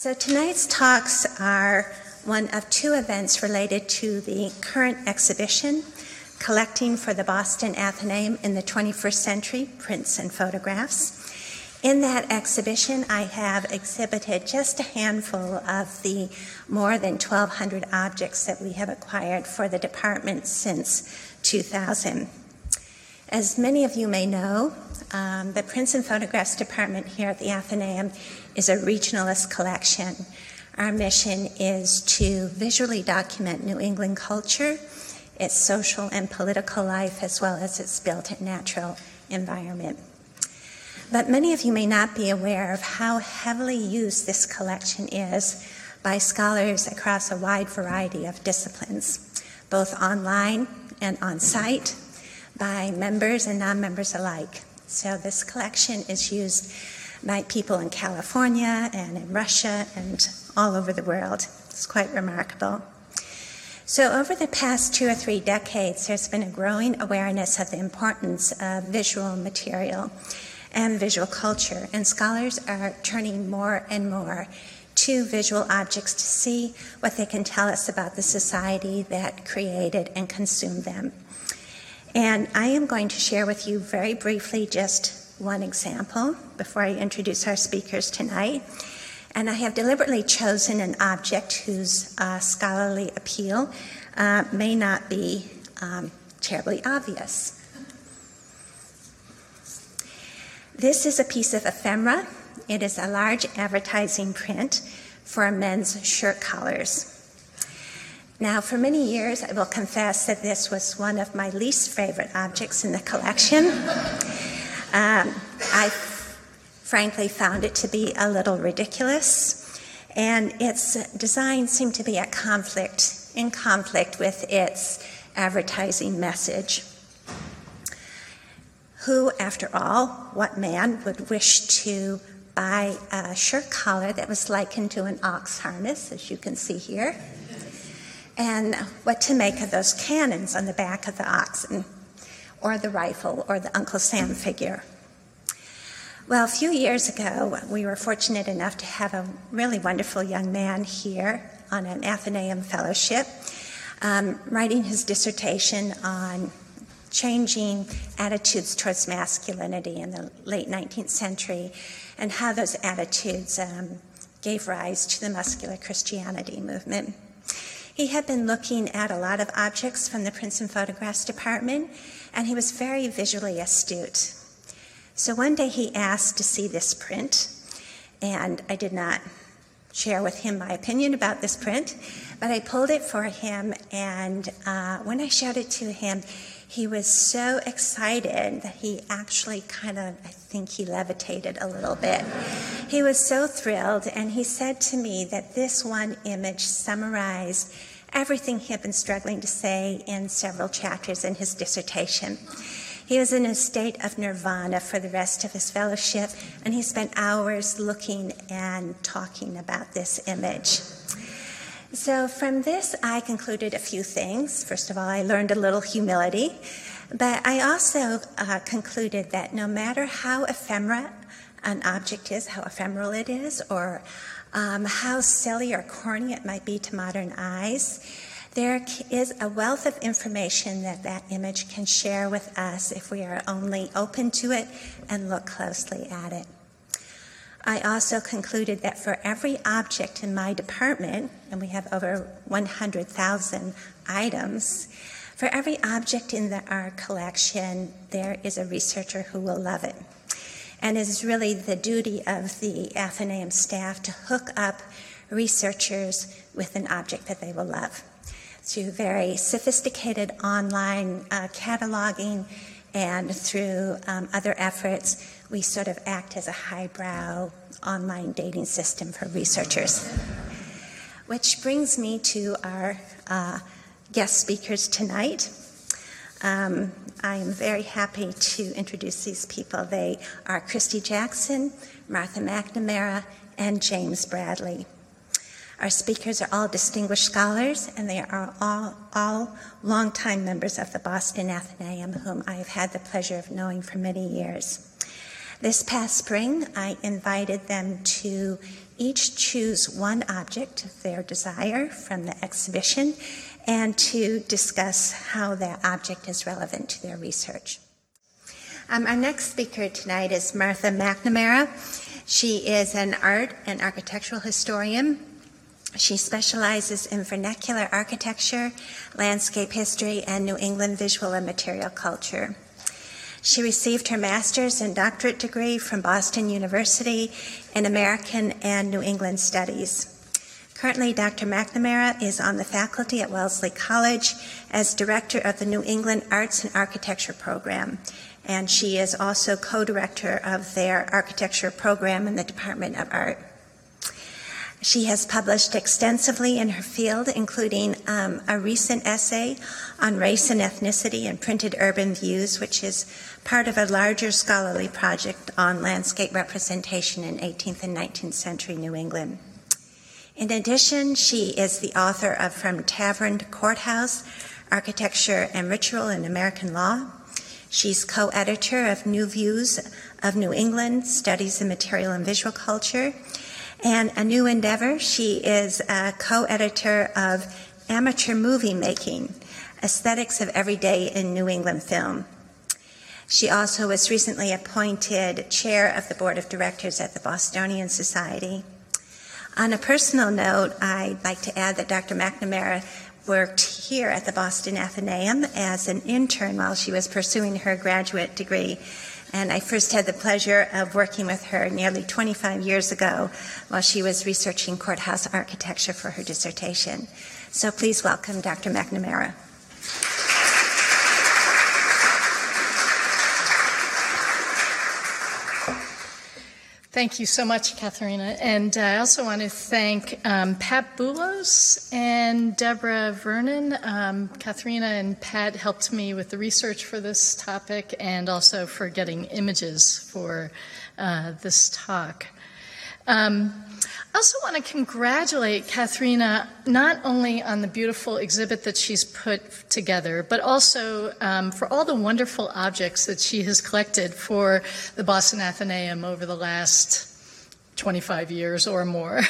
So tonight's talks are one of two events related to the current exhibition, Collecting for the Boston Athenaeum in the 21st Century Prints and Photographs. In that exhibition, I have exhibited just a handful of the more than 1,200 objects that we have acquired for the department since 2000. As many of you may know, um, the Prints and Photographs Department here at the Athenaeum is a regionalist collection. Our mission is to visually document New England culture, its social and political life, as well as its built and natural environment. But many of you may not be aware of how heavily used this collection is by scholars across a wide variety of disciplines, both online and on site, by members and non members alike. So, this collection is used by people in California and in Russia and all over the world. It's quite remarkable. So, over the past two or three decades, there's been a growing awareness of the importance of visual material and visual culture, and scholars are turning more and more to visual objects to see what they can tell us about the society that created and consumed them. And I am going to share with you very briefly just one example before I introduce our speakers tonight. And I have deliberately chosen an object whose uh, scholarly appeal uh, may not be um, terribly obvious. This is a piece of ephemera. It is a large advertising print for men's shirt collars. Now, for many years, I will confess that this was one of my least favorite objects in the collection. Um, I frankly found it to be a little ridiculous, and its design seemed to be at conflict, in conflict with its advertising message. Who, after all, what man would wish to buy a shirt collar that was likened to an ox harness, as you can see here? and what to make of those cannons on the back of the oxen, or the rifle, or the Uncle Sam figure. Well, a few years ago, we were fortunate enough to have a really wonderful young man here on an Athenaeum fellowship, um, writing his dissertation on changing attitudes towards masculinity in the late 19th century and how those attitudes um, gave rise to the muscular Christianity movement. He had been looking at a lot of objects from the and Photographs department, and he was very visually astute. So one day he asked to see this print, and I did not share with him my opinion about this print, but I pulled it for him, and uh, when I showed it to him, he was so excited that he actually kind of, I think he levitated a little bit. He was so thrilled, and he said to me that this one image summarized everything he had been struggling to say in several chapters in his dissertation. He was in a state of nirvana for the rest of his fellowship, and he spent hours looking and talking about this image. So, from this, I concluded a few things. First of all, I learned a little humility, but I also uh, concluded that no matter how ephemera an object is, how ephemeral it is, or um, how silly or corny it might be to modern eyes, there is a wealth of information that that image can share with us if we are only open to it and look closely at it. I also concluded that for every object in my department, and we have over 100,000 items, for every object in the, our collection, there is a researcher who will love it. And it is really the duty of the Athenaeum staff to hook up researchers with an object that they will love through very sophisticated online uh, cataloging and through um, other efforts, we sort of act as a highbrow online dating system for researchers. Which brings me to our uh, guest speakers tonight. Um, I am very happy to introduce these people. They are Christy Jackson, Martha McNamara, and James Bradley. Our speakers are all distinguished scholars, and they are all, all longtime members of the Boston Athenaeum, whom I have had the pleasure of knowing for many years. This past spring, I invited them to each choose one object of their desire from the exhibition and to discuss how that object is relevant to their research. Um, our next speaker tonight is Martha McNamara. She is an art and architectural historian. She specializes in vernacular architecture, landscape history, and New England visual and material culture. She received her master's and doctorate degree from Boston University in American and New England Studies. Currently, Dr. McNamara is on the faculty at Wellesley College as director of the New England Arts and Architecture Program, and she is also co director of their architecture program in the Department of Art. She has published extensively in her field, including um, a recent essay on race and ethnicity in printed urban views, which is part of a larger scholarly project on landscape representation in 18th and 19th century New England. In addition, she is the author of From Tavern to Courthouse Architecture and Ritual in American Law. She's co editor of New Views of New England Studies in Material and Visual Culture. And a new endeavor, she is a co editor of Amateur Movie Making Aesthetics of Everyday in New England Film. She also was recently appointed chair of the board of directors at the Bostonian Society. On a personal note, I'd like to add that Dr. McNamara worked here at the Boston Athenaeum as an intern while she was pursuing her graduate degree. And I first had the pleasure of working with her nearly 25 years ago while she was researching courthouse architecture for her dissertation. So please welcome Dr. McNamara. Thank you so much, Katharina. And uh, I also want to thank um, Pat Boulos and Deborah Vernon. Um, Katharina and Pat helped me with the research for this topic and also for getting images for uh, this talk. Um, I also want to congratulate Katharina not only on the beautiful exhibit that she's put together, but also um, for all the wonderful objects that she has collected for the Boston Athenaeum over the last 25 years or more.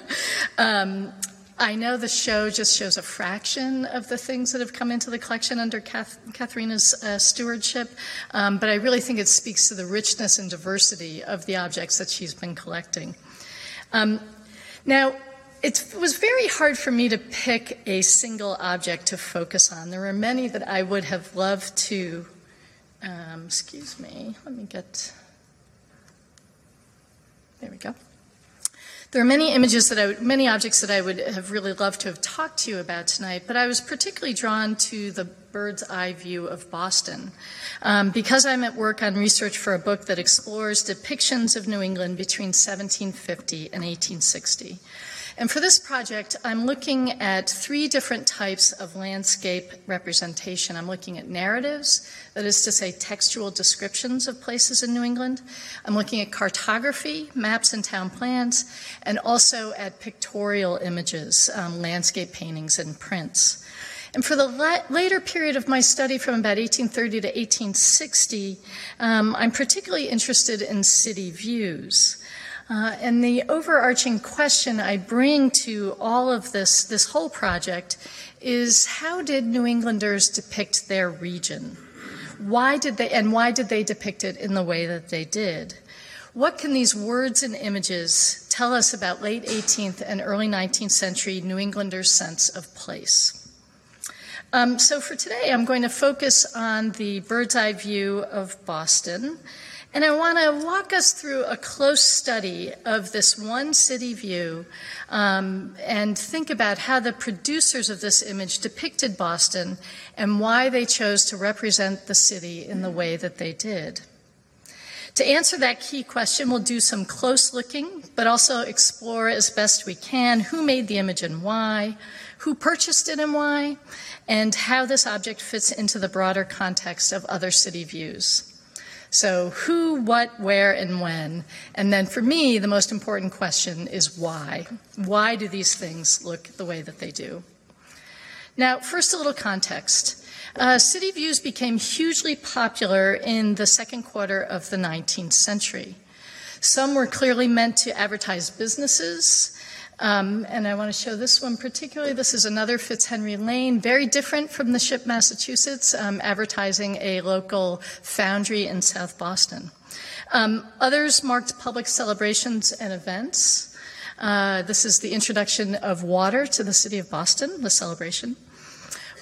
um, I know the show just shows a fraction of the things that have come into the collection under Kath- Katharina's uh, stewardship, um, but I really think it speaks to the richness and diversity of the objects that she's been collecting. Um, now, it was very hard for me to pick a single object to focus on. There were many that I would have loved to. Um, excuse me, let me get. There we go. There are many images that I, many objects that I would have really loved to have talked to you about tonight, but I was particularly drawn to the bird's eye view of Boston. Um, because I'm at work on research for a book that explores depictions of New England between 1750 and 1860. And for this project, I'm looking at three different types of landscape representation. I'm looking at narratives, that is to say, textual descriptions of places in New England. I'm looking at cartography, maps and town plans, and also at pictorial images, um, landscape paintings, and prints. And for the la- later period of my study from about 1830 to 1860, um, I'm particularly interested in city views. Uh, and the overarching question I bring to all of this, this whole project, is how did New Englanders depict their region? Why did they, and why did they depict it in the way that they did? What can these words and images tell us about late 18th and early 19th century New Englanders' sense of place? Um, so for today, I'm going to focus on the bird's eye view of Boston and I want to walk us through a close study of this one city view um, and think about how the producers of this image depicted Boston and why they chose to represent the city in the way that they did. To answer that key question, we'll do some close looking, but also explore as best we can who made the image and why, who purchased it and why, and how this object fits into the broader context of other city views. So, who, what, where, and when. And then for me, the most important question is why. Why do these things look the way that they do? Now, first, a little context. Uh, city views became hugely popular in the second quarter of the 19th century. Some were clearly meant to advertise businesses. Um, and I want to show this one particularly. This is another Fitz Henry Lane, very different from the ship Massachusetts, um, advertising a local foundry in South Boston. Um, others marked public celebrations and events. Uh, this is the introduction of water to the city of Boston, the celebration.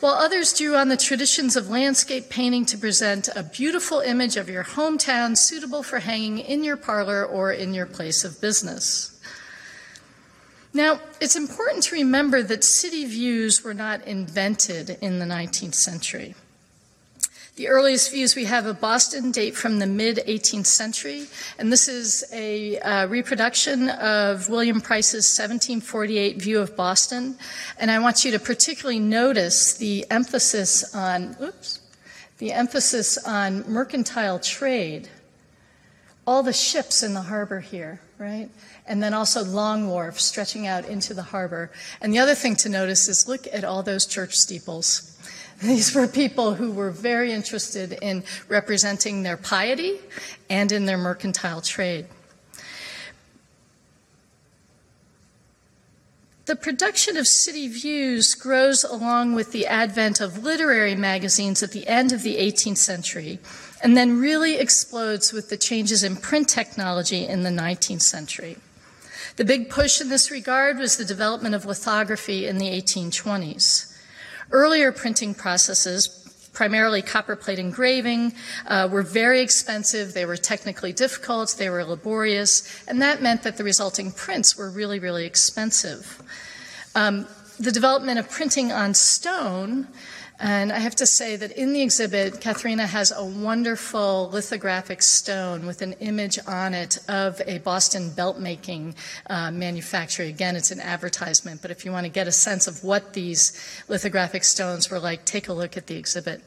While others drew on the traditions of landscape painting to present a beautiful image of your hometown suitable for hanging in your parlor or in your place of business. Now, it's important to remember that city views were not invented in the 19th century. The earliest views we have of Boston date from the mid 18th century, and this is a uh, reproduction of William Price's 1748 view of Boston. And I want you to particularly notice the emphasis on, oops, the emphasis on mercantile trade. All the ships in the harbor here, right? and then also Long Wharf stretching out into the harbor. And the other thing to notice is look at all those church steeples. These were people who were very interested in representing their piety and in their mercantile trade. The production of city views grows along with the advent of literary magazines at the end of the 18th century, and then really explodes with the changes in print technology in the 19th century. The big push in this regard was the development of lithography in the 1820s. Earlier printing processes, primarily copperplate engraving, uh, were very expensive. They were technically difficult. They were laborious. And that meant that the resulting prints were really, really expensive. Um, the development of printing on stone and I have to say that in the exhibit, Katharina has a wonderful lithographic stone with an image on it of a Boston belt making uh, manufacturer. Again, it's an advertisement, but if you want to get a sense of what these lithographic stones were like, take a look at the exhibit.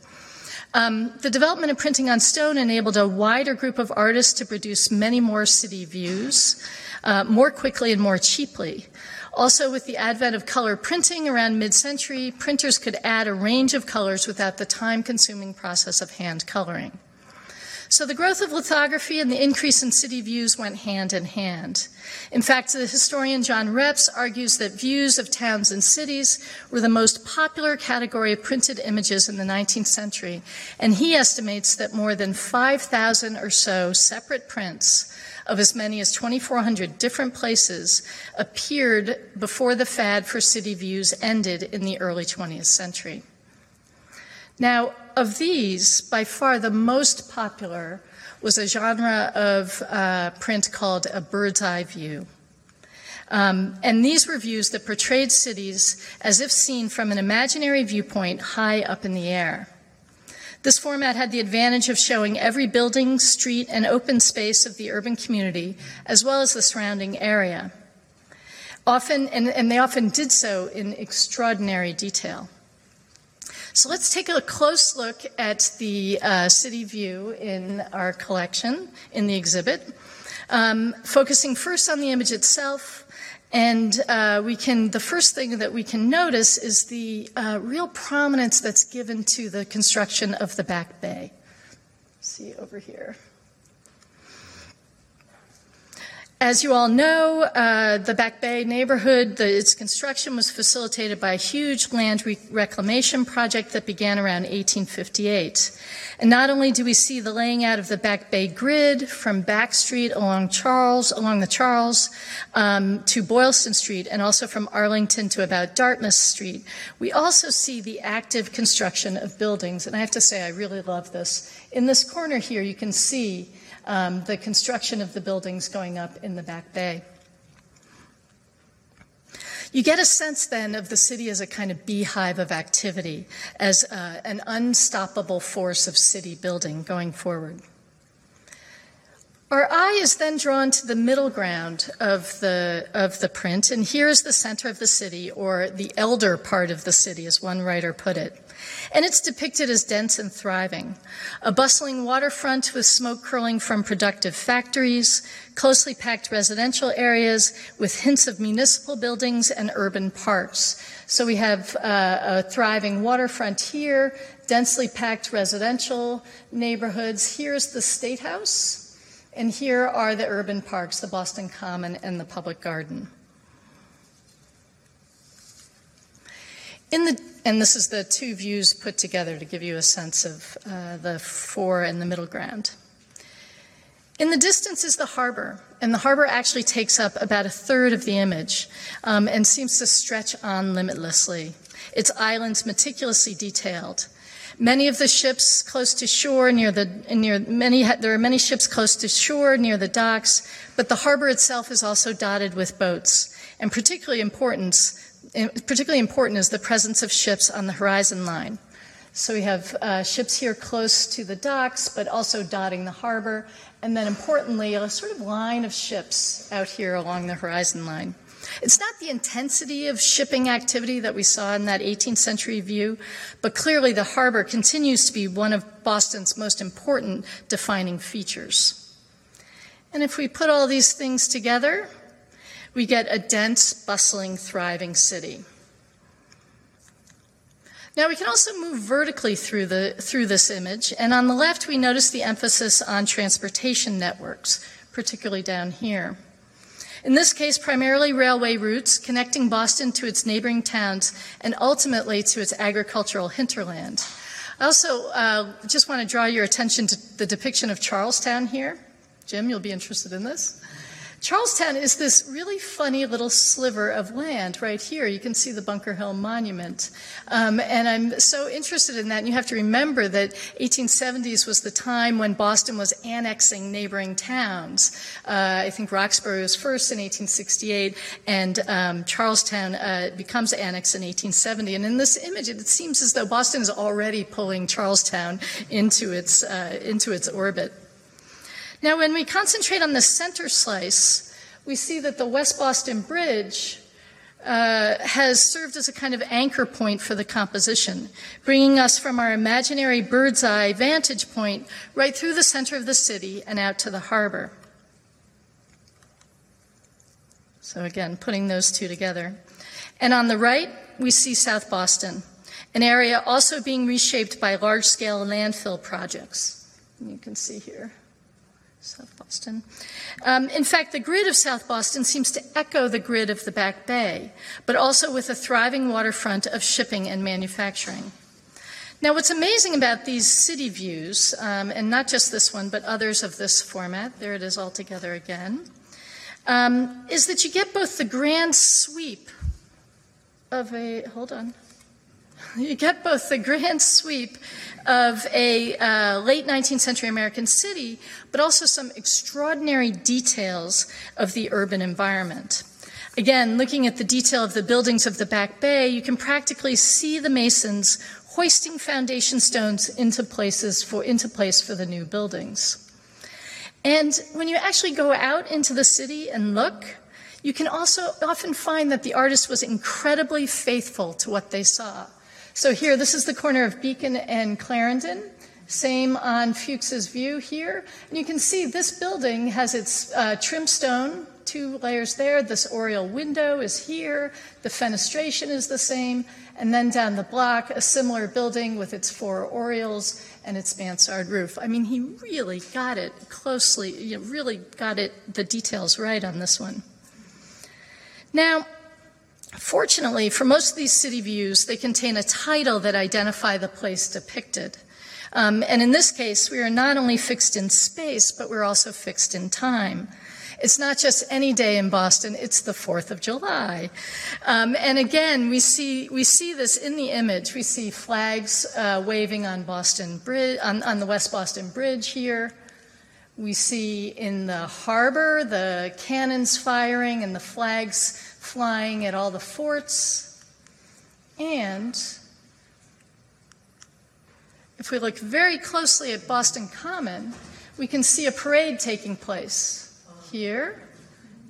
Um, the development of printing on stone enabled a wider group of artists to produce many more city views uh, more quickly and more cheaply. Also, with the advent of color printing around mid century, printers could add a range of colors without the time consuming process of hand coloring. So the growth of lithography and the increase in city views went hand in hand. In fact, the historian John Reps argues that views of towns and cities were the most popular category of printed images in the 19th century, and he estimates that more than 5,000 or so separate prints of as many as 2,400 different places appeared before the fad for city views ended in the early 20th century. Now, of these, by far the most popular was a genre of uh, print called a bird's eye view. Um, and these were views that portrayed cities as if seen from an imaginary viewpoint high up in the air. This format had the advantage of showing every building, street, and open space of the urban community, as well as the surrounding area. Often, and, and they often did so in extraordinary detail. So let's take a close look at the uh, city view in our collection in the exhibit, um, focusing first on the image itself, and uh, we can, the first thing that we can notice is the uh, real prominence that's given to the construction of the back bay. See over here. As you all know, uh, the Back Bay neighborhood, the, its construction was facilitated by a huge land re- reclamation project that began around 1858. And not only do we see the laying out of the Back Bay grid from Back Street along Charles, along the Charles, um, to Boylston Street, and also from Arlington to about Dartmouth Street, we also see the active construction of buildings. And I have to say, I really love this. In this corner here, you can see um, the construction of the buildings going up in the back bay. You get a sense then of the city as a kind of beehive of activity, as uh, an unstoppable force of city building going forward. Our eye is then drawn to the middle ground of the, of the print, and here is the center of the city, or the elder part of the city, as one writer put it. And it's depicted as dense and thriving. A bustling waterfront with smoke curling from productive factories, closely packed residential areas with hints of municipal buildings and urban parks. So we have uh, a thriving waterfront here, densely packed residential neighborhoods. Here's the State House. And here are the urban parks, the Boston Common and the Public Garden. In the, and this is the two views put together to give you a sense of uh, the fore and the middle ground. In the distance is the harbor, and the harbor actually takes up about a third of the image um, and seems to stretch on limitlessly. Its islands meticulously detailed. Many of the ships close to shore near the near many there are many ships close to shore near the docks, but the harbor itself is also dotted with boats, and particularly important particularly important is the presence of ships on the horizon line. So we have uh, ships here close to the docks, but also dotting the harbor, and then importantly, a sort of line of ships out here along the horizon line. It's not the intensity of shipping activity that we saw in that 18th century view, but clearly the harbor continues to be one of Boston's most important defining features. And if we put all these things together, we get a dense, bustling, thriving city. Now we can also move vertically through, the, through this image, and on the left we notice the emphasis on transportation networks, particularly down here. In this case, primarily railway routes connecting Boston to its neighboring towns and ultimately to its agricultural hinterland. I also uh, just want to draw your attention to the depiction of Charlestown here. Jim, you'll be interested in this. Charlestown is this really funny little sliver of land right here. You can see the Bunker Hill Monument. Um, and I'm so interested in that. And you have to remember that 1870s was the time when Boston was annexing neighboring towns. Uh, I think Roxbury was first in 1868, and um, Charlestown uh, becomes annexed in 1870. And in this image, it seems as though Boston is already pulling Charlestown into its, uh, into its orbit. Now, when we concentrate on the center slice, we see that the West Boston Bridge uh, has served as a kind of anchor point for the composition, bringing us from our imaginary bird's eye vantage point right through the center of the city and out to the harbor. So, again, putting those two together. And on the right, we see South Boston, an area also being reshaped by large scale landfill projects. You can see here. South Boston. Um, in fact, the grid of South Boston seems to echo the grid of the Back Bay, but also with a thriving waterfront of shipping and manufacturing. Now, what's amazing about these city views, um, and not just this one, but others of this format, there it is all together again, um, is that you get both the grand sweep of a, hold on, you get both the grand sweep of a uh, late 19th century American city, but also some extraordinary details of the urban environment. Again, looking at the detail of the buildings of the Back Bay, you can practically see the masons hoisting foundation stones into places for into place for the new buildings. And when you actually go out into the city and look, you can also often find that the artist was incredibly faithful to what they saw. So here, this is the corner of Beacon and Clarendon. Same on Fuchs's View here. And you can see this building has its uh, trim stone, two layers there. This oriel window is here. The fenestration is the same. And then down the block, a similar building with its four oriels and its mansard roof. I mean, he really got it closely, you know, really got it, the details right on this one. Now, Fortunately, for most of these city views, they contain a title that identify the place depicted. Um, and in this case, we are not only fixed in space, but we're also fixed in time. It's not just any day in Boston, it's the 4th of July. Um, and again, we see, we see this in the image. We see flags uh, waving on, Boston Bridge, on, on the West Boston Bridge here. We see in the harbor the cannons firing and the flags flying at all the forts. And if we look very closely at Boston Common, we can see a parade taking place here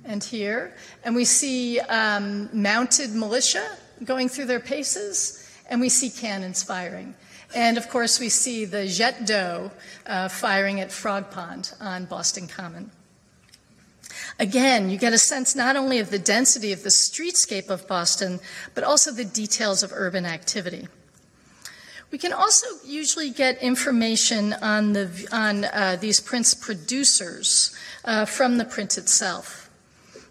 and here. And we see um, mounted militia going through their paces, and we see cannons firing. And of course, we see the jet d'eau uh, firing at Frog Pond on Boston Common. Again, you get a sense not only of the density of the streetscape of Boston, but also the details of urban activity. We can also usually get information on, the, on uh, these prints producers uh, from the print itself.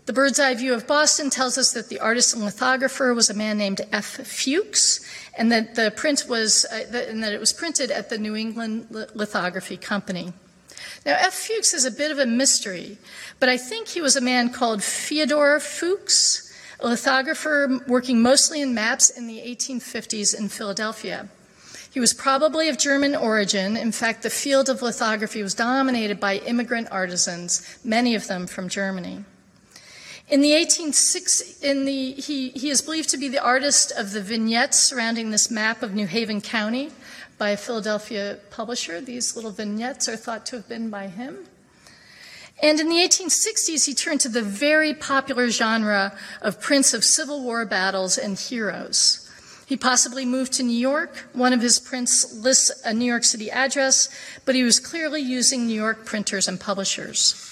The bird's eye view of Boston tells us that the artist and lithographer was a man named F. Fuchs, and that the print was, uh, and that it was printed at the New England Lithography Company. Now, F. Fuchs is a bit of a mystery, but I think he was a man called Theodore Fuchs, a lithographer working mostly in maps in the 1850s in Philadelphia. He was probably of German origin. In fact, the field of lithography was dominated by immigrant artisans, many of them from Germany. In the 1860s, in the, he, he is believed to be the artist of the vignettes surrounding this map of New Haven County by a Philadelphia publisher. These little vignettes are thought to have been by him. And in the 1860s, he turned to the very popular genre of prints of Civil War battles and heroes. He possibly moved to New York. One of his prints lists a New York City address, but he was clearly using New York printers and publishers.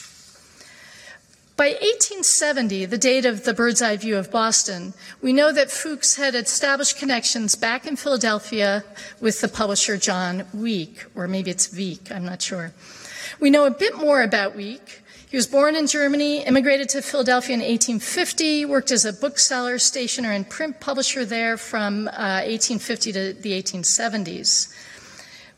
By 1870, the date of the bird's eye view of Boston, we know that Fuchs had established connections back in Philadelphia with the publisher John Wieck, or maybe it's Wieck, I'm not sure. We know a bit more about Wieck. He was born in Germany, immigrated to Philadelphia in 1850, worked as a bookseller, stationer, and print publisher there from uh, 1850 to the 1870s.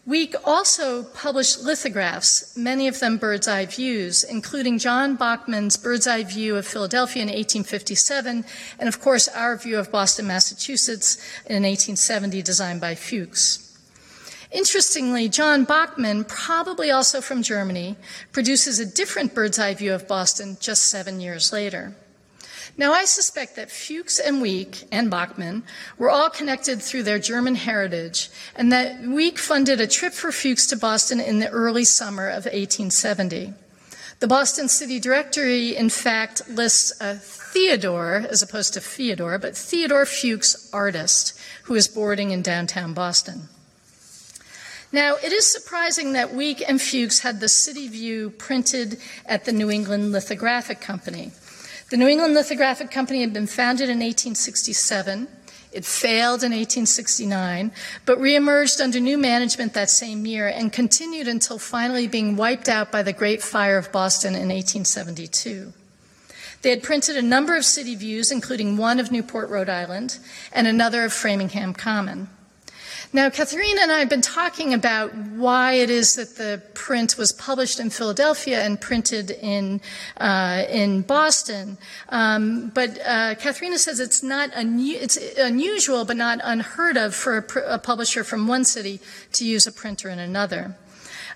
Wieck also published lithographs, many of them bird's eye views, including John Bachmann's bird's eye view of Philadelphia in 1857, and of course our view of Boston, Massachusetts in 1870, designed by Fuchs. Interestingly, John Bachmann, probably also from Germany, produces a different bird's eye view of Boston just seven years later. Now, I suspect that Fuchs and Wieck and Bachmann were all connected through their German heritage, and that Wieck funded a trip for Fuchs to Boston in the early summer of 1870. The Boston City Directory, in fact, lists a Theodore, as opposed to Theodore, but Theodore Fuchs artist who is boarding in downtown Boston. Now, it is surprising that Wieck and Fuchs had the city view printed at the New England Lithographic Company. The New England Lithographic Company had been founded in 1867. It failed in 1869, but reemerged under new management that same year and continued until finally being wiped out by the Great Fire of Boston in 1872. They had printed a number of city views, including one of Newport, Rhode Island, and another of Framingham Common. Now, Katharina and I have been talking about why it is that the print was published in Philadelphia and printed in uh, in Boston. Um, but uh, Katharina says it's not it's unusual, but not unheard of for a, a publisher from one city to use a printer in another.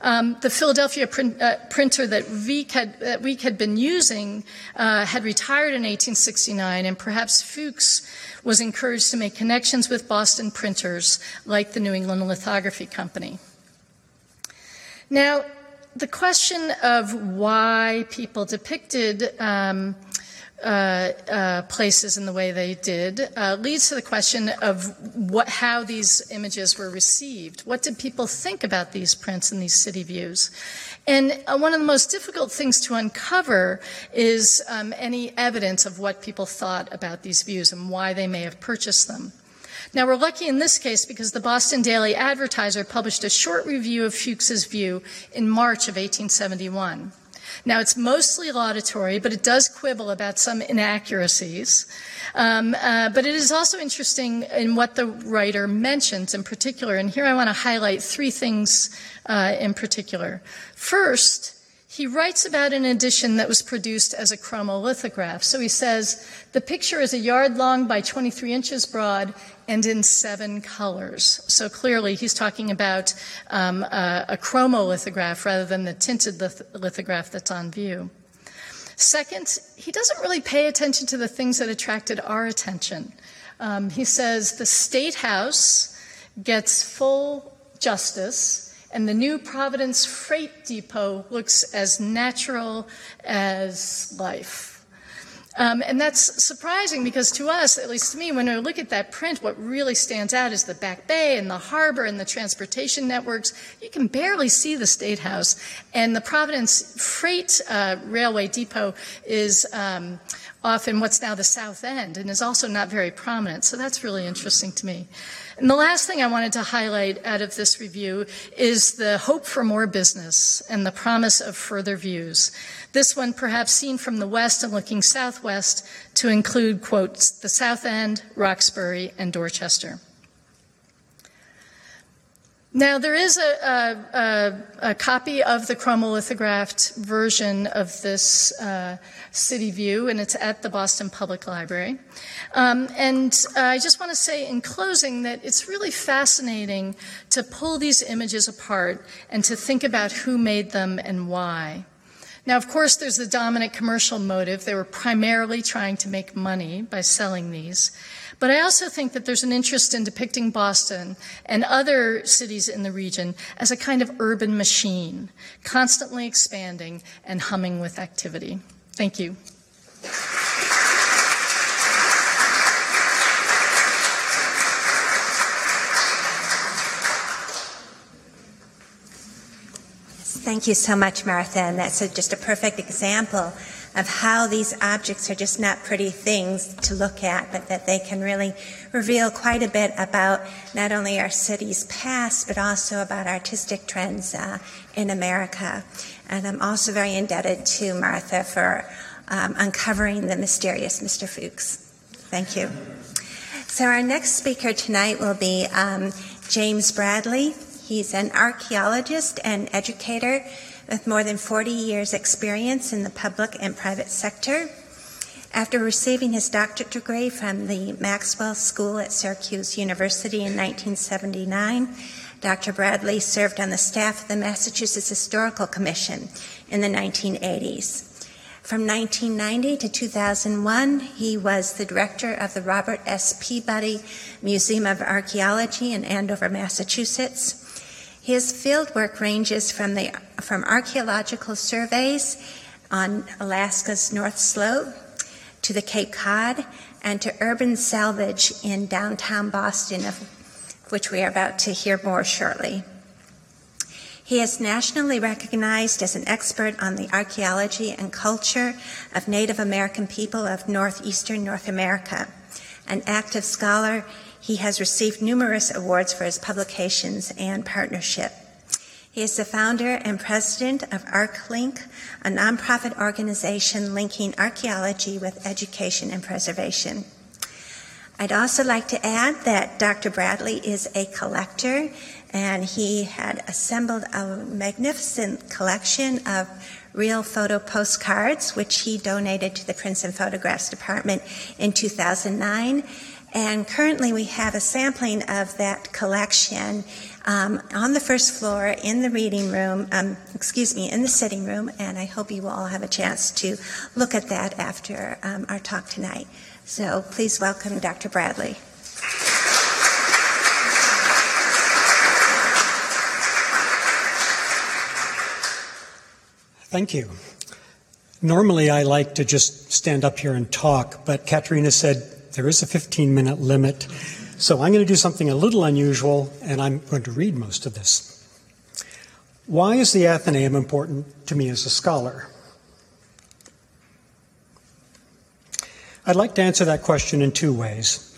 Um, the Philadelphia print, uh, printer that Wieck had, that Wieck had been using uh, had retired in 1869, and perhaps Fuchs was encouraged to make connections with Boston printers like the New England Lithography Company. Now, the question of why people depicted um, uh, uh, places in the way they did uh, leads to the question of what, how these images were received. What did people think about these prints and these city views? And uh, one of the most difficult things to uncover is um, any evidence of what people thought about these views and why they may have purchased them. Now, we're lucky in this case because the Boston Daily Advertiser published a short review of Fuchs's view in March of 1871. Now, it's mostly laudatory, but it does quibble about some inaccuracies. Um, uh, but it is also interesting in what the writer mentions in particular. And here I want to highlight three things uh, in particular. First, he writes about an edition that was produced as a chromolithograph. So he says the picture is a yard long by 23 inches broad and in seven colors. So clearly he's talking about um, a, a, chromolithograph rather than the tinted lith- lithograph that's on view. Second, he doesn't really pay attention to the things that attracted our attention. Um, he says the State House gets full justice and the new Providence Freight Depot looks as natural as life. Um, and that's surprising because to us, at least to me, when we look at that print, what really stands out is the Back Bay and the harbor and the transportation networks. You can barely see the State House. And the Providence Freight uh, Railway Depot is um, off in what's now the South End and is also not very prominent. So that's really interesting to me. And the last thing I wanted to highlight out of this review is the hope for more business and the promise of further views. This one perhaps seen from the west and looking southwest to include, quotes, the South End, Roxbury, and Dorchester. Now, there is a, a, a, copy of the chromolithographed version of this uh, city view, and it's at the Boston Public Library. Um, and I just want to say in closing that it's really fascinating to pull these images apart and to think about who made them and why. Now, of course, there's the dominant commercial motive. They were primarily trying to make money by selling these. But I also think that there's an interest in depicting Boston and other cities in the region as a kind of urban machine, constantly expanding and humming with activity. Thank you. Thank you so much, Martha. And that's a, just a perfect example of how these objects are just not pretty things to look at, but that they can really reveal quite a bit about not only our city's past, but also about artistic trends uh, in America. And I'm also very indebted to Martha for um, uncovering the mysterious Mr. Fuchs. Thank you. So, our next speaker tonight will be um, James Bradley. He's an archaeologist and educator with more than 40 years' experience in the public and private sector. After receiving his doctorate degree from the Maxwell School at Syracuse University in 1979, Dr. Bradley served on the staff of the Massachusetts Historical Commission in the 1980s. From 1990 to 2001, he was the director of the Robert S. Peabody Museum of Archaeology in Andover, Massachusetts. His fieldwork ranges from, the, from archaeological surveys on Alaska's North Slope to the Cape Cod and to urban salvage in downtown Boston, of which we are about to hear more shortly. He is nationally recognized as an expert on the archaeology and culture of Native American people of northeastern North America. An active scholar he has received numerous awards for his publications and partnership. He is the founder and president of ArchLink, a nonprofit organization linking archaeology with education and preservation. I'd also like to add that Dr. Bradley is a collector and he had assembled a magnificent collection of real photo postcards, which he donated to the Prints and Photographs Department in 2009. And currently, we have a sampling of that collection um, on the first floor in the reading room, um, excuse me, in the sitting room, and I hope you will all have a chance to look at that after um, our talk tonight. So please welcome Dr. Bradley. Thank you. Normally, I like to just stand up here and talk, but Katerina said there is a 15 minute limit. So I'm going to do something a little unusual, and I'm going to read most of this. Why is the Athenaeum important to me as a scholar? I'd like to answer that question in two ways.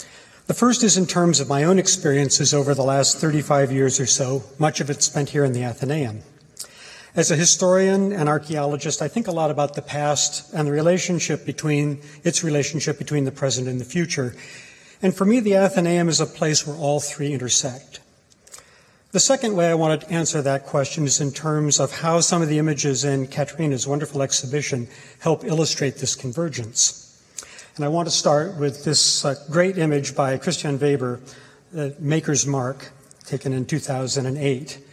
The first is in terms of my own experiences over the last 35 years or so, much of it spent here in the Athenaeum. As a historian and archaeologist, I think a lot about the past and the relationship between its relationship between the present and the future. And for me, the Athenaeum is a place where all three intersect. The second way I wanted to answer that question is in terms of how some of the images in Katerina's wonderful exhibition help illustrate this convergence. And I want to start with this uh, great image by Christian Weber, the Maker's Mark, taken in 2008.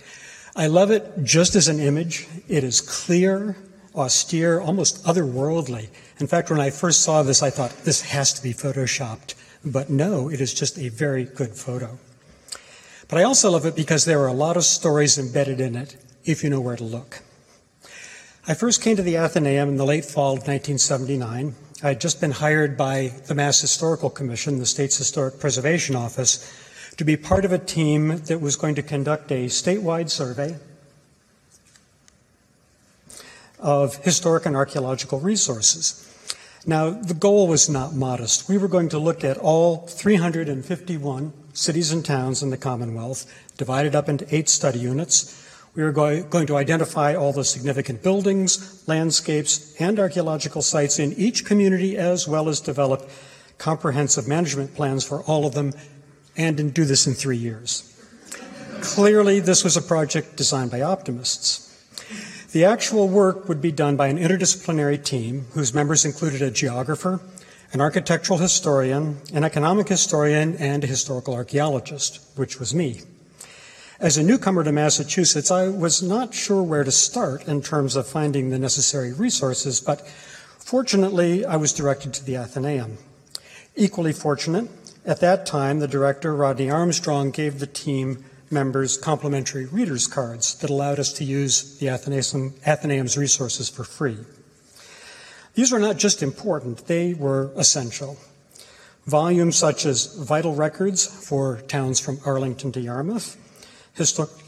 I love it just as an image. It is clear, austere, almost otherworldly. In fact, when I first saw this, I thought this has to be photoshopped. But no, it is just a very good photo. But I also love it because there are a lot of stories embedded in it if you know where to look. I first came to the Athenaeum in the late fall of 1979. I had just been hired by the Mass Historical Commission, the state's historic preservation office, to be part of a team that was going to conduct a statewide survey of historic and archaeological resources. Now, the goal was not modest. We were going to look at all 351 cities and towns in the Commonwealth, divided up into eight study units. We were going to identify all the significant buildings, landscapes, and archaeological sites in each community, as well as develop comprehensive management plans for all of them, and do this in three years. Clearly, this was a project designed by optimists. The actual work would be done by an interdisciplinary team whose members included a geographer, an architectural historian, an economic historian, and a historical archaeologist, which was me. As a newcomer to Massachusetts, I was not sure where to start in terms of finding the necessary resources, but fortunately, I was directed to the Athenaeum. Equally fortunate, at that time, the director, Rodney Armstrong, gave the team members complimentary readers cards that allowed us to use the Athenaeum, Athenaeum's resources for free. These were not just important, they were essential. Volumes such as vital records for towns from Arlington to Yarmouth,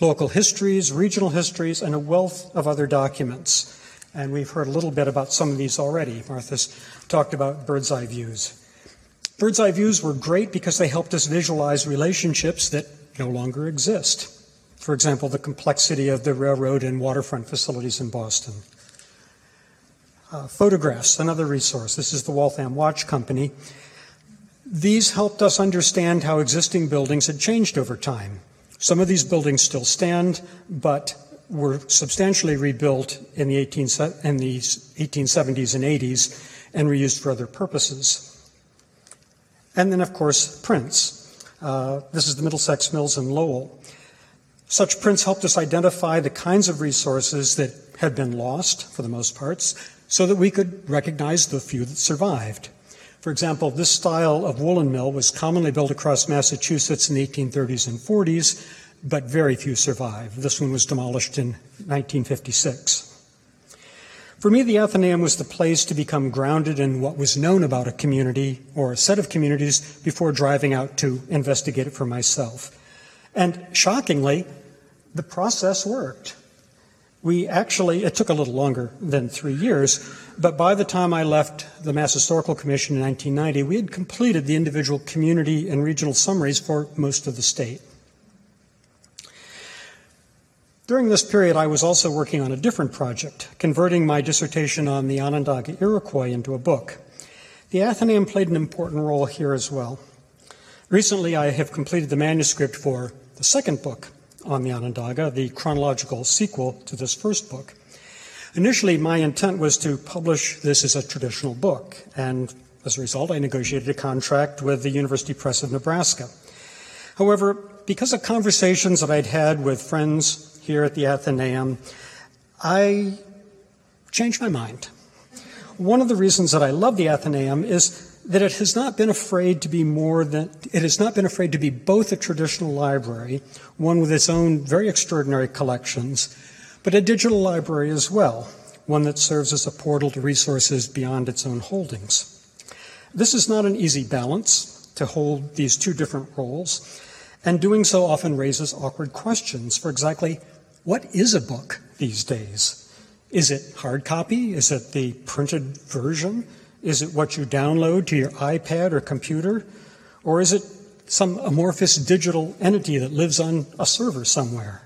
local histories, regional histories, and a wealth of other documents. And we've heard a little bit about some of these already. Martha's talked about bird's eye views. Bird's eye views were great because they helped us visualize relationships that no longer exist. For example, the complexity of the railroad and waterfront facilities in Boston. Uh, photographs, another resource. This is the Waltham Watch Company. These helped us understand how existing buildings had changed over time. Some of these buildings still stand, but were substantially rebuilt in the, 18, in the 1870s and 80s and were used for other purposes. And then, of course, prints. Uh, this is the Middlesex Mills in Lowell. Such prints helped us identify the kinds of resources that had been lost, for the most parts, so that we could recognize the few that survived. For example, this style of woolen mill was commonly built across Massachusetts in the 1830s and 40s, but very few survived. This one was demolished in 1956. For me, the Athenaeum was the place to become grounded in what was known about a community or a set of communities before driving out to investigate it for myself. And shockingly, the process worked. We actually, it took a little longer than three years, but by the time I left the Mass Historical Commission in 1990, we had completed the individual community and regional summaries for most of the state. During this period, I was also working on a different project, converting my dissertation on the Onondaga Iroquois into a book. The Athenaeum played an important role here as well. Recently, I have completed the manuscript for the second book on the Onondaga, the chronological sequel to this first book. Initially, my intent was to publish this as a traditional book, and as a result, I negotiated a contract with the University Press of Nebraska. However, because of conversations that I'd had with friends here at the Athenaeum, I changed my mind. One of the reasons that I love the Athenaeum is that it has not been afraid to be more than, it has not been afraid to be both a traditional library, one with its own very extraordinary collections, but a digital library as well, one that serves as a portal to resources beyond its own holdings. This is not an easy balance to hold these two different roles, and doing so often raises awkward questions for exactly what is a book these days? Is it hard copy? Is it the printed version? Is it what you download to your iPad or computer? Or is it some amorphous digital entity that lives on a server somewhere?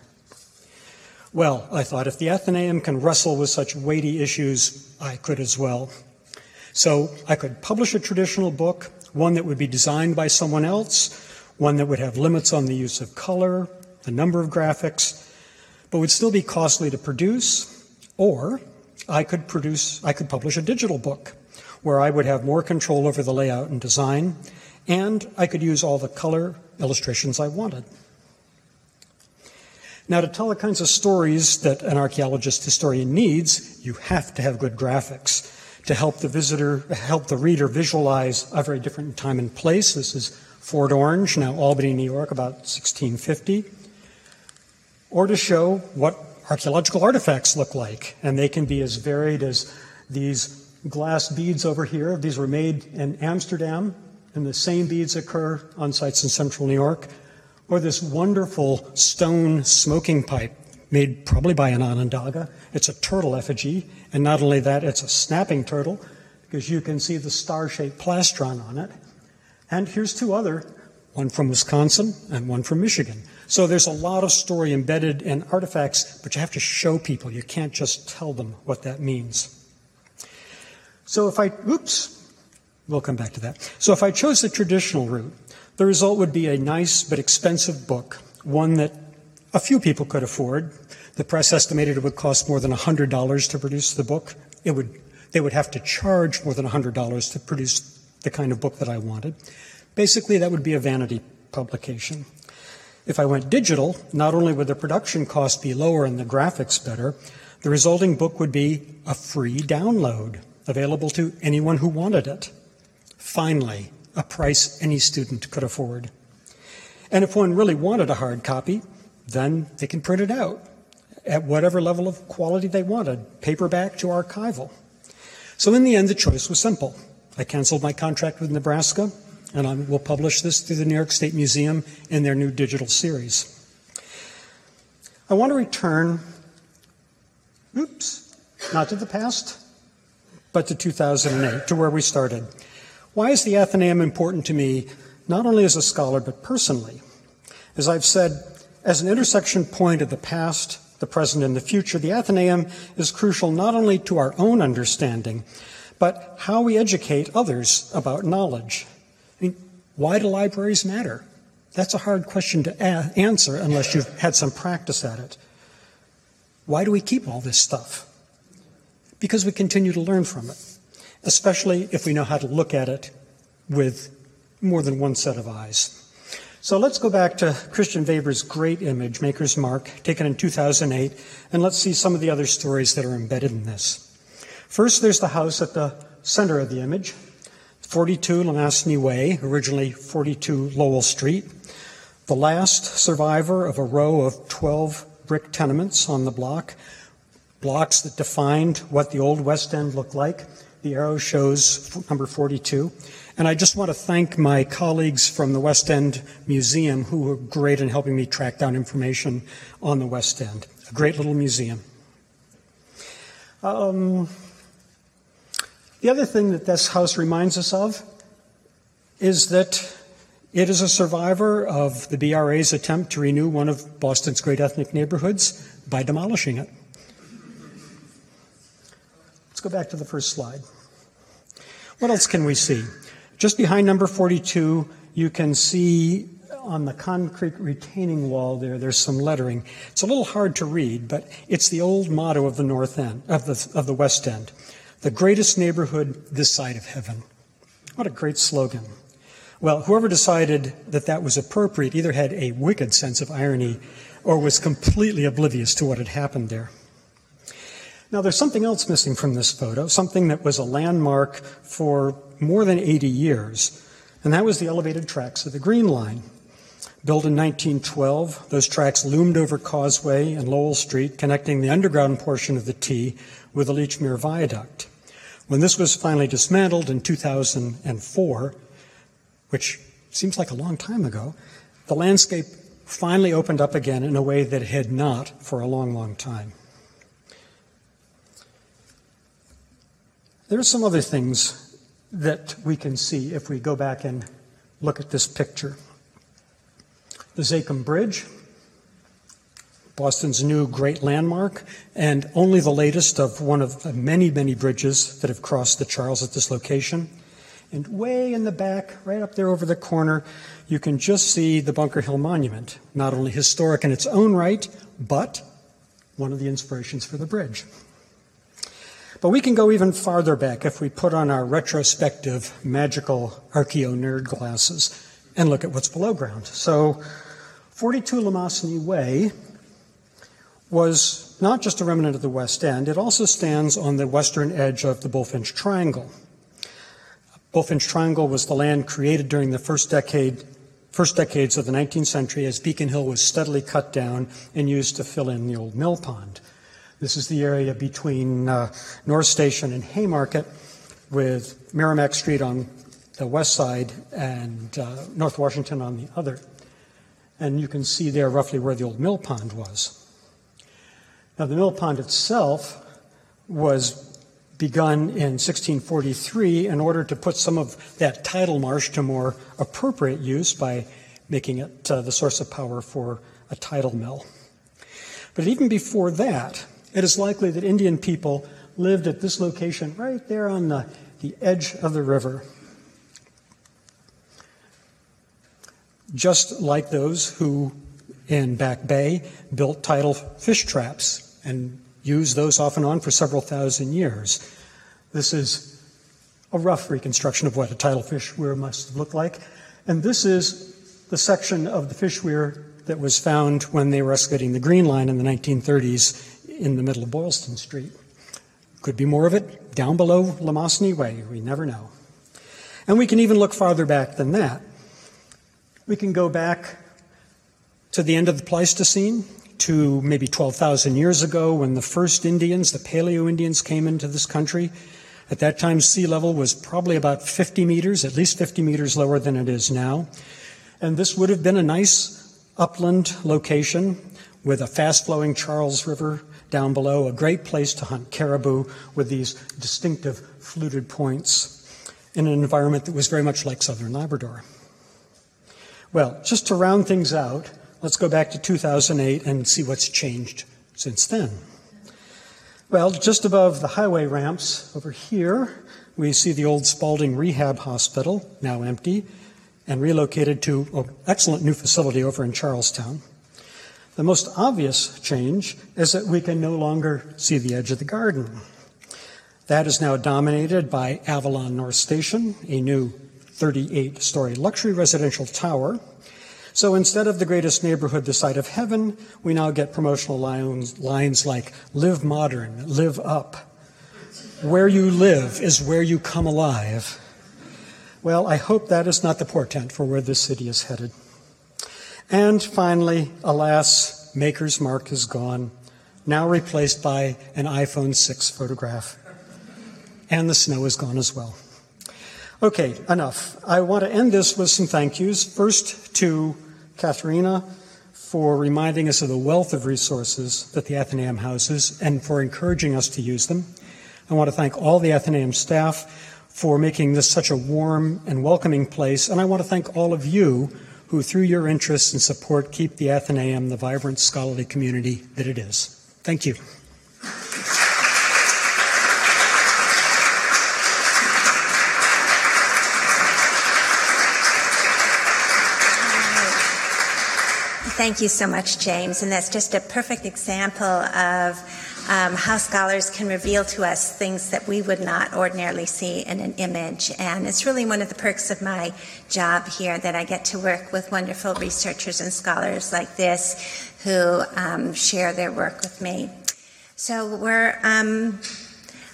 Well, I thought if the Athenaeum can wrestle with such weighty issues, I could as well. So I could publish a traditional book, one that would be designed by someone else, one that would have limits on the use of color, the number of graphics, but would still be costly to produce, or I could produce, I could publish a digital book where I would have more control over the layout and design, and I could use all the color illustrations I wanted. Now, to tell the kinds of stories that an archaeologist historian needs, you have to have good graphics to help the visitor, help the reader visualize a very different time and place. This is Fort Orange, now Albany, New York, about 1650 or to show what archaeological artifacts look like. And they can be as varied as these glass beads over here. These were made in Amsterdam, and the same beads occur on sites in central New York. Or this wonderful stone smoking pipe made probably by an Onondaga. It's a turtle effigy, and not only that, it's a snapping turtle because you can see the star shaped plastron on it. And here's two other, one from Wisconsin and one from Michigan. So there's a lot of story embedded in artifacts, but you have to show people. You can't just tell them what that means. So if I, oops, we'll come back to that. So if I chose the traditional route, the result would be a nice but expensive book, one that a few people could afford. The press estimated it would cost more than $100 to produce the book. It would, they would have to charge more than $100 to produce the kind of book that I wanted. Basically, that would be a vanity publication. If I went digital, not only would the production cost be lower and the graphics better, the resulting book would be a free download available to anyone who wanted it. Finally, a price any student could afford. And if one really wanted a hard copy, then they can print it out at whatever level of quality they wanted, paperback to archival. So in the end, the choice was simple. I canceled my contract with Nebraska, and I will publish this through the New York State Museum in their new digital series. I want to return, oops, not to the past, but to 2008, to where we started. Why is the Athenaeum important to me, not only as a scholar, but personally? As I've said, as an intersection point of the past, the present, and the future, the Athenaeum is crucial not only to our own understanding, but how we educate others about knowledge. Why do libraries matter? That's a hard question to answer unless you've had some practice at it. Why do we keep all this stuff? Because we continue to learn from it, especially if we know how to look at it with more than one set of eyes. So let's go back to Christian Weber's great image, Maker's Mark, taken in 2008, and let's see some of the other stories that are embedded in this. First, there's the house at the center of the image, 42 Lomasney Way, originally 42 Lowell Street. The last survivor of a row of 12 brick tenements on the block, blocks that defined what the old West End looked like. The arrow shows number 42. And I just want to thank my colleagues from the West End Museum who were great in helping me track down information on the West End. A great little museum. Um, the other thing that this house reminds us of is that it is a survivor of the BRA's attempt to renew one of Boston's great ethnic neighborhoods by demolishing it. Let's go back to the first slide. What else can we see? Just behind number 42, you can see on the concrete retaining wall there, there's some lettering. It's a little hard to read, but it's the old motto of the North End, of the, of the West End. The greatest neighborhood this side of heaven. What a great slogan. Well, whoever decided that that was appropriate either had a wicked sense of irony or was completely oblivious to what had happened there. Now, there's something else missing from this photo, something that was a landmark for more than 80 years, and that was the elevated tracks of the Green Line. Built in 1912, those tracks loomed over Causeway and Lowell Street, connecting the underground portion of the T with the Lechmere Viaduct. When this was finally dismantled in 2004, which seems like a long time ago, the landscape finally opened up again in a way that it had not for a long, long time. There are some other things that we can see if we go back and look at this picture. The Zakim Bridge, Boston's new great landmark, and only the latest of one of many, many bridges that have crossed the Charles at this location. And way in the back, right up there over the corner, you can just see the Bunker Hill Monument, not only historic in its own right, but one of the inspirations for the bridge. But we can go even farther back if we put on our retrospective magical archeo nerd glasses and look at what's below ground. So 42 Lomasney Way was not just a remnant of the West End, it also stands on the western edge of the Bulfinch Triangle. Bulfinch Triangle was the land created during the first decade first decades of the 19th century as Beacon Hill was steadily cut down and used to fill in the old mill pond. This is the area between uh, North Station and Haymarket, with Merrimac Street on the west side and uh, North Washington on the other. And you can see there roughly where the old mill pond was. Now, the mill pond itself was begun in 1643 in order to put some of that tidal marsh to more appropriate use by making it uh, the source of power for a tidal mill. But even before that, it is likely that Indian people lived at this location right there on the, the edge of the river. Just like those who in Back Bay built tidal fish traps and used those off and on for several thousand years. This is a rough reconstruction of what a tidal fish weir must look like. And this is the section of the fish weir that was found when they were excavating the Green Line in the 1930s in the middle of Boylston Street. Could be more of it down below Lomasney Way. We never know. And we can even look farther back than that. We can go back to the end of the Pleistocene, to maybe 12,000 years ago when the first Indians, the Paleo Indians, came into this country. At that time, sea level was probably about 50 meters, at least 50 meters lower than it is now. And this would have been a nice upland location with a fast flowing Charles River down below, a great place to hunt caribou with these distinctive fluted points in an environment that was very much like southern Labrador. Well, just to round things out, let's go back to 2008 and see what's changed since then. Well, just above the highway ramps over here, we see the old Spaulding Rehab Hospital, now empty, and relocated to an excellent new facility over in Charlestown. The most obvious change is that we can no longer see the edge of the garden. That is now dominated by Avalon North Station, a new 38 story luxury residential tower. So instead of the greatest neighborhood the side of heaven, we now get promotional lines, lines like live modern, live up. Where you live is where you come alive. Well, I hope that is not the portent for where this city is headed. And finally, alas, Maker's Mark is gone, now replaced by an iPhone 6 photograph. And the snow is gone as well. Okay, enough. I want to end this with some thank yous. First to Katharina for reminding us of the wealth of resources that the Athenaeum houses and for encouraging us to use them. I want to thank all the Athenaeum staff for making this such a warm and welcoming place. And I want to thank all of you who, through your interest and support, keep the Athenaeum the vibrant scholarly community that it is. Thank you. Thank you so much, James. And that's just a perfect example of um, how scholars can reveal to us things that we would not ordinarily see in an image. And it's really one of the perks of my job here that I get to work with wonderful researchers and scholars like this who um, share their work with me. So we're um,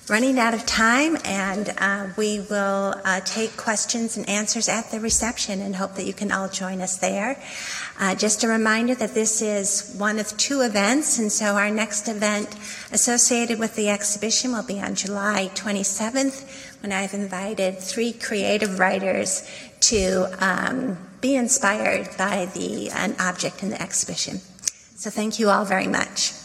running out of time, and uh, we will uh, take questions and answers at the reception and hope that you can all join us there. Uh, just a reminder that this is one of two events, and so our next event associated with the exhibition will be on July 27th when I've invited three creative writers to um, be inspired by the an object in the exhibition. So thank you all very much.